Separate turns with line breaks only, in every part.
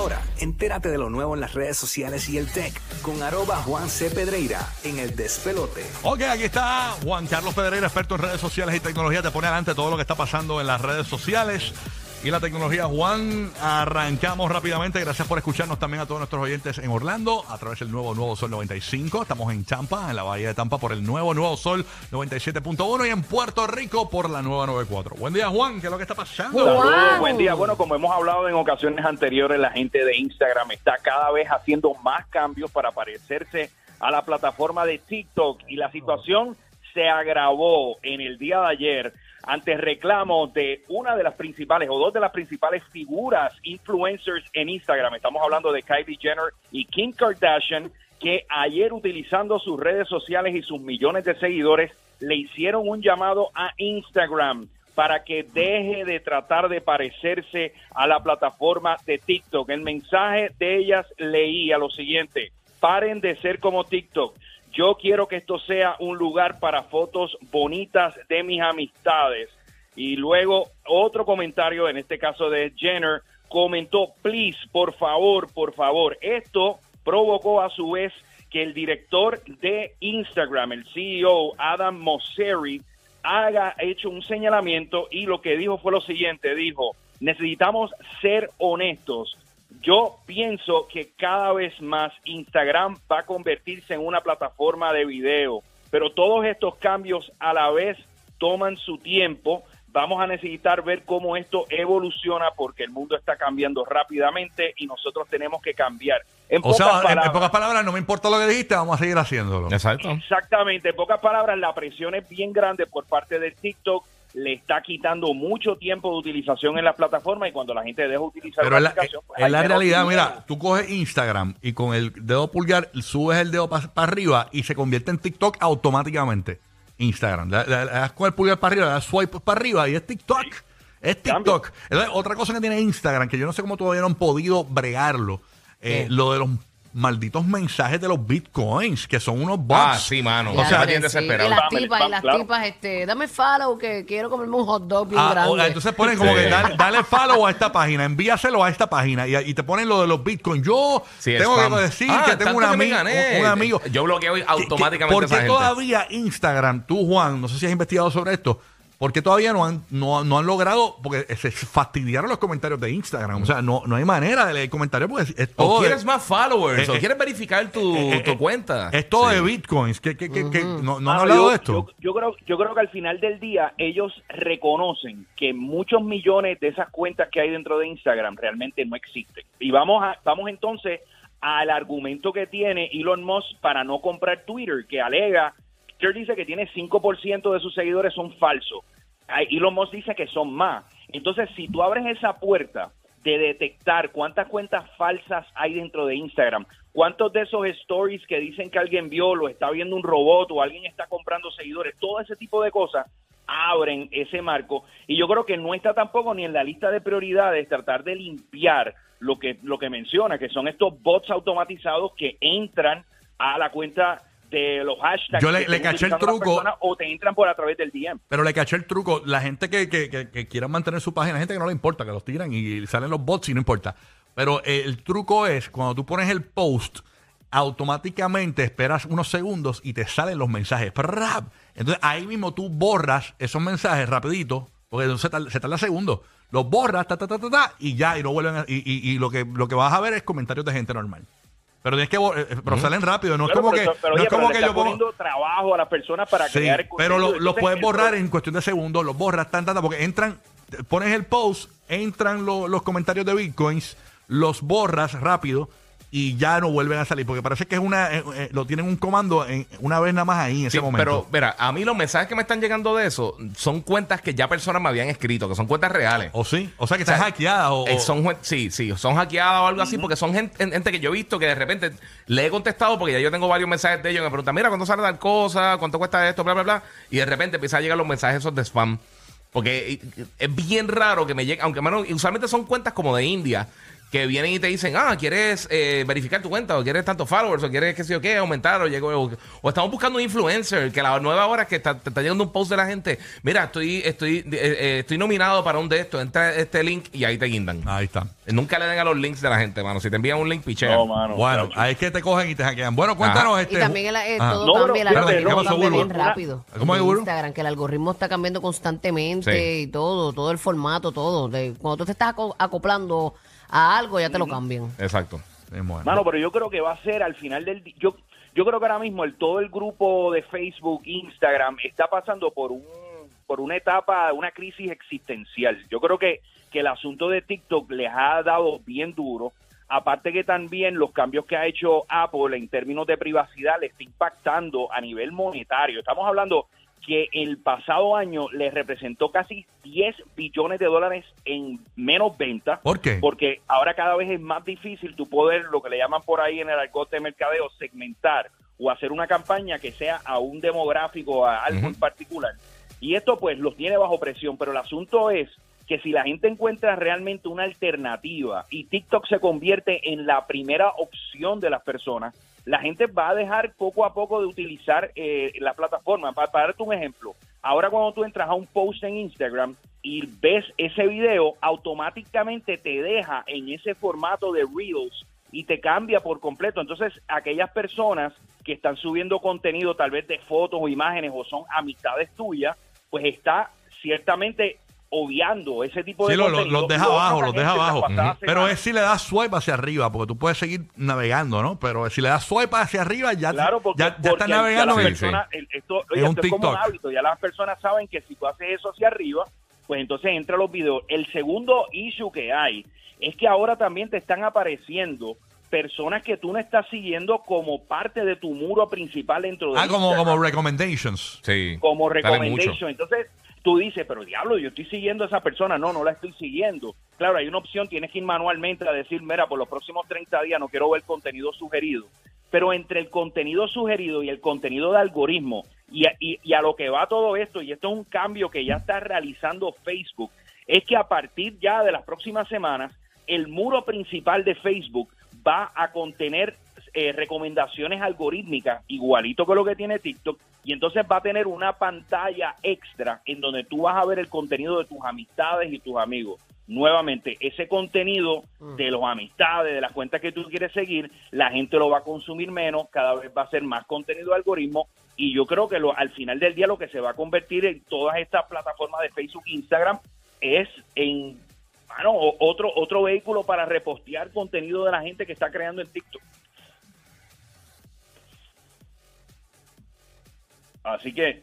Ahora, entérate de lo nuevo en las redes sociales y el tech con arroba Juan C. Pedreira en el despelote.
Ok, aquí está Juan Carlos Pedreira, experto en redes sociales y tecnología. Te pone adelante todo lo que está pasando en las redes sociales y la tecnología. Juan, arrancamos rápidamente. Gracias por escucharnos también a todos nuestros oyentes en Orlando a través del nuevo Nuevo Sol 95. Estamos en Tampa, en la Bahía de Tampa, por el nuevo Nuevo Sol 97.1 y en Puerto Rico por la nueva 94. Buen día, Juan. ¿Qué es lo que está pasando?
Buen día. Bueno, como hemos hablado en ocasiones anteriores, la gente de Instagram está cada vez haciendo más cambios para parecerse a la plataforma de TikTok y la situación se agravó en el día de ayer ante reclamos de una de las principales o dos de las principales figuras influencers en Instagram. Estamos hablando de Kylie Jenner y Kim Kardashian, que ayer utilizando sus redes sociales y sus millones de seguidores le hicieron un llamado a Instagram para que deje de tratar de parecerse a la plataforma de TikTok. El mensaje de ellas leía lo siguiente, paren de ser como TikTok. Yo quiero que esto sea un lugar para fotos bonitas de mis amistades. Y luego otro comentario, en este caso de Jenner, comentó, please, por favor, por favor. Esto provocó a su vez que el director de Instagram, el CEO Adam Mosseri, haga hecho un señalamiento y lo que dijo fue lo siguiente, dijo, necesitamos ser honestos. Yo pienso que cada vez más Instagram va a convertirse en una plataforma de video, pero todos estos cambios a la vez toman su tiempo. Vamos a necesitar ver cómo esto evoluciona porque el mundo está cambiando rápidamente y nosotros tenemos que cambiar. En
O sea,
pocas
en- en,
palabras-
pocas palabras, no me importa lo que dijiste, vamos a seguir haciéndolo.
Exacto.
Exactamente, en pocas palabras, la presión es bien grande por parte de TikTok, le está quitando mucho tiempo de utilización en la plataforma y cuando la gente deja de utilizar
Pero es
la
la,
aplicación, pues
es la realidad, mira, tú coges Instagram y con el dedo pulgar subes el dedo para arriba y se convierte en TikTok automáticamente. Instagram. Le, le- le das con el pulgar para arriba, le das swipe para arriba y es TikTok. Es
Cambio.
TikTok. Entonces, otra cosa que tiene Instagram, que yo no sé cómo todavía no han podido bregarlo, eh, lo de los malditos mensajes de los bitcoins, que son unos bots.
Ah, sí, mano.
O
O
sea,
bien
sí,
desesperado.
Y las tipas, y las
claro.
tipas, este, dame follow que quiero comerme un hot dog bien
Ah, o-
grande.
entonces ponen como
Sí.
que dale, dale follow a esta página, envíaselo a esta página y, y te ponen lo de los bitcoins. Yo
Sí,
tengo
spam.
que decir
Ah,
que tengo un,
tanto que me
ami-
gané.
un- un amigo.
Yo bloqueo
que- que-
automáticamente
¿Por
a esa
qué
gente.
todavía Instagram, tú Juan, no sé si has investigado sobre esto, ¿por qué todavía no han, no, no han logrado? Porque se fastidiaron los comentarios de Instagram. O sea, no, no hay manera de leer comentarios porque es, todo.
O
de-
quieres más followers,
Eh,
o
eh,
quieres verificar tu,
eh,
tu cuenta.
Es todo
Sí.
de bitcoins. que que que que no, no han
Ah,
hablado
yo,
de esto?
Yo, yo creo, yo creo que al final del día ellos reconocen que muchos millones de esas cuentas que hay dentro de Instagram realmente no existen. Y vamos a, vamos entonces al argumento que tiene Elon Musk para no comprar Twitter, que alega, Twitter dice que tiene 5% de sus seguidores son falsos. Elon Musk dice que son más. Entonces, si tú abres esa puerta de detectar cuántas cuentas falsas hay dentro de Instagram, cuántos de esos stories que dicen que alguien vio, lo está viendo un robot o alguien está comprando seguidores, todo ese tipo de cosas abren ese marco y yo creo que no está tampoco ni en la lista de prioridades tratar de limpiar lo que lo que menciona que son estos bots automatizados que entran a la cuenta de los hashtags
Yo le- caché el truco.
o te entran por a través del DM
Pero le caché el truco. La gente que, que, que, que quiera mantener su página, gente que no le importa, que los tiran y salen los bots y no importa. Pero eh, el truco es cuando tú pones el post, automáticamente esperas unos segundos y te salen los mensajes. Entonces ahí mismo tú borras esos mensajes rapidito, porque entonces se tarda, se tarda segundos. Los borras, ta, ta, ta, ta, ta, y ya, y no vuelven a- y, y- y lo que lo que vas a ver es comentarios de gente normal. Pero tienes que eh, pero salen rápido, no es como
pero
que,
pero,
no
oye,
es como que yo pongo,
trabajo a las personas para
Sí,
crear
pero lo,
contenido.
lo puedes borrar en cuestión de segundos, los borras tan, tan, tan, porque entran, pones el post, entran lo- los comentarios de bitcoins, los borras rápido y ya no vuelven a salir, porque parece que es una, eh, eh, lo tienen un comando en, una vez nada más ahí en ese
Sí,
momento.
pero mira, a mí los mensajes que me están llegando de eso son cuentas que ya personas me habían escrito, que son cuentas reales.
o sí, o sea que
O sea,
están hackeadas o,
Eh, son, sí, sí, son hackeadas o algo así, porque son gente, gente que yo he visto que de repente le he contestado porque ya yo tengo varios mensajes de ellos que me preguntan, mira, ¿cuánto sale tal cosa? ¿Cuánto cuesta esto? Bla, bla, bla. Y de repente empiezan a llegar los mensajes esos de spam. Porque es bien raro que me lleguen, aunque mano, usualmente son cuentas como de India, que vienen y te dicen, ah, ¿quieres eh, verificar tu cuenta? ¿O quieres tantos followers? ¿O quieres qué sé yo qué? Aumentar o llegó. O, o estamos buscando un influencer que la nueva hora es que está, te está llegando un post de la gente. Mira, estoy, estoy, eh, eh, estoy nominado para un de estos. Entra este link y ahí te guindan.
Ahí está.
Nunca le den a los links de la gente, mano. Si te envían un link, pichea.
No, mano.
Bueno, ahí es que te cogen y te hackean. Bueno, cuéntanos
Ajá.
este.
Y también el, eh, todo
No, pero
cambia, el
fíjate,
algoritmo
¿qué pasó,
cambia bien rápido.
¿Cómo es?
Instagram, que el algoritmo está cambiando constantemente
Sí.
y todo, todo el formato, todo. De, cuando tú te estás aco- acoplando a algo, ya te lo cambian.
Exacto.
Bueno.
Mano, pero yo creo que va a ser al final del día. Yo, yo creo que ahora mismo el, todo el grupo de Facebook, Instagram, está pasando por un por una etapa, una crisis existencial. Yo creo que, que el asunto de TikTok les ha dado bien duro. Aparte que también los cambios que ha hecho Apple en términos de privacidad le está impactando a nivel monetario. Estamos hablando que el pasado año les representó casi 10 billones de dólares en menos ventas
¿Por qué?
porque ahora cada vez es más difícil tu poder, lo que le llaman por ahí en el argot de mercadeo, segmentar o hacer una campaña que sea a un demográfico, a algo en particular. Y esto pues los tiene bajo presión, pero el asunto es que si la gente encuentra realmente una alternativa y TikTok se convierte en la primera opción de las personas, la gente va a dejar poco a poco de utilizar eh, la plataforma. Para, para darte un ejemplo, ahora cuando tú entras a un post en Instagram y ves ese video, automáticamente te deja en ese formato de Reels y te cambia por completo. Entonces, aquellas personas que están subiendo contenido tal vez de fotos o imágenes o son amistades tuyas, pues está ciertamente obviando ese tipo de
Sí, lo- lo- los deja
Lo
abajo, los deja abajo. Pero es si le das swipe hacia arriba, porque tú puedes seguir navegando, ¿no? Pero si le das swipe hacia arriba, ya,
Claro, porque,
ya, ya
porque
estás navegando
ya
Sí,
personas, el- esto,
Es
oye,
un
esto es como un
TikTok.
hábito, ya las personas saben que si tú haces eso hacia arriba, pues entonces entra los videos. El segundo issue que hay es que ahora también te están apareciendo personas que tú no estás siguiendo como parte de tu muro principal dentro de
Ah, como,
Instagram,
como recommendations.
Sí.
como
Sale mucho.
recommendation. Entonces tú dices, pero diablo, yo estoy siguiendo a esa persona. No, no la estoy siguiendo. Claro, hay una opción, tienes que ir manualmente a decir, mira, por los próximos 30 días no quiero ver contenido sugerido. Pero entre el contenido sugerido y el contenido de algoritmo, y a, y- y a lo que va todo esto, y esto es un cambio que ya está realizando Facebook, es que a partir ya de las próximas semanas, el muro principal de Facebook va a contener eh, recomendaciones algorítmicas, igualito que lo que tiene TikTok, y entonces va a tener una pantalla extra en donde tú vas a ver el contenido de tus amistades y tus amigos. Nuevamente, ese contenido de los amistades, de las cuentas que tú quieres seguir, la gente lo va a consumir menos, cada vez va a ser más contenido de algoritmo, y yo creo que lo, al final del día lo que se va a convertir en todas estas plataformas de Facebook e Instagram es en otro, otro vehículo para repostear contenido de la gente que está creando en TikTok. Así que,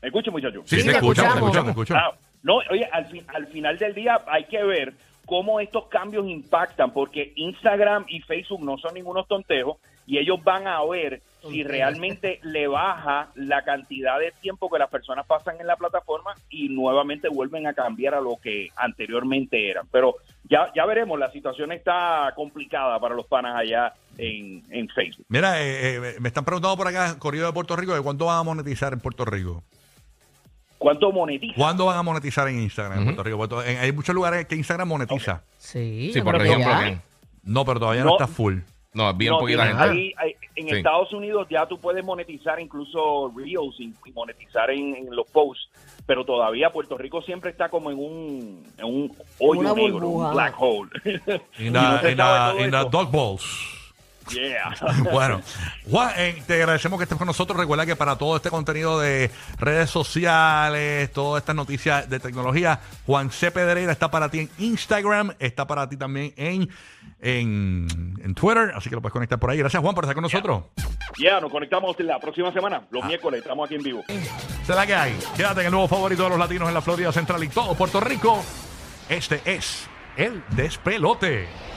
¿me escuchan, muchachos?
Sí,
Sí,
te
te
escuchamos, te
escuchamos.
escuchamos, te escuchamos.
Ah, no, oye, al, fin- al final del día hay que ver cómo estos cambios impactan, porque Instagram y Facebook no son ningunos tontejos y ellos van a ver si realmente le baja la cantidad de tiempo que las personas pasan en la plataforma y nuevamente vuelven a cambiar a lo que anteriormente eran. Pero ya, ya veremos, la situación está complicada para los panas allá en, en Facebook.
Mira, eh, eh, me están preguntando por acá, Corrido de Puerto Rico, de cuánto van a monetizar en Puerto Rico.
¿Cuánto monetiza?
¿Cuándo van a monetizar en Instagram en. Puerto Rico? Puerto- en- hay muchos lugares que Instagram monetiza.
Sí,
Sí,
yo
por ejemplo.
No, pero todavía no,
No.
está full.
No, es bien
No,
poquita gente.
ahí- ahí- en
Sí.
Estados Unidos ya tú puedes monetizar incluso Reels y, monetizar en, en los posts, pero todavía Puerto Rico siempre está como en un, en un hoyo negro,
burbuja.
un black hole. No sabe
the-
todo
in the
eso.
dog balls.
Yeah.
Bueno, Juan, eh, te agradecemos que estés con nosotros. Recuerda que para todo este contenido de redes sociales, todas estas noticias de tecnología, Juan C. Pedreira está para ti en Instagram, está para ti también en, en, en Twitter, así que lo puedes conectar por ahí. Gracias, Juan, por estar con nosotros.
Ya, nos conectamos la próxima semana,
Ah.
los miércoles, estamos aquí en vivo.
La que hay. Quédate en el nuevo favorito de los latinos en la Florida Central y todo Puerto Rico. Este es el despelote.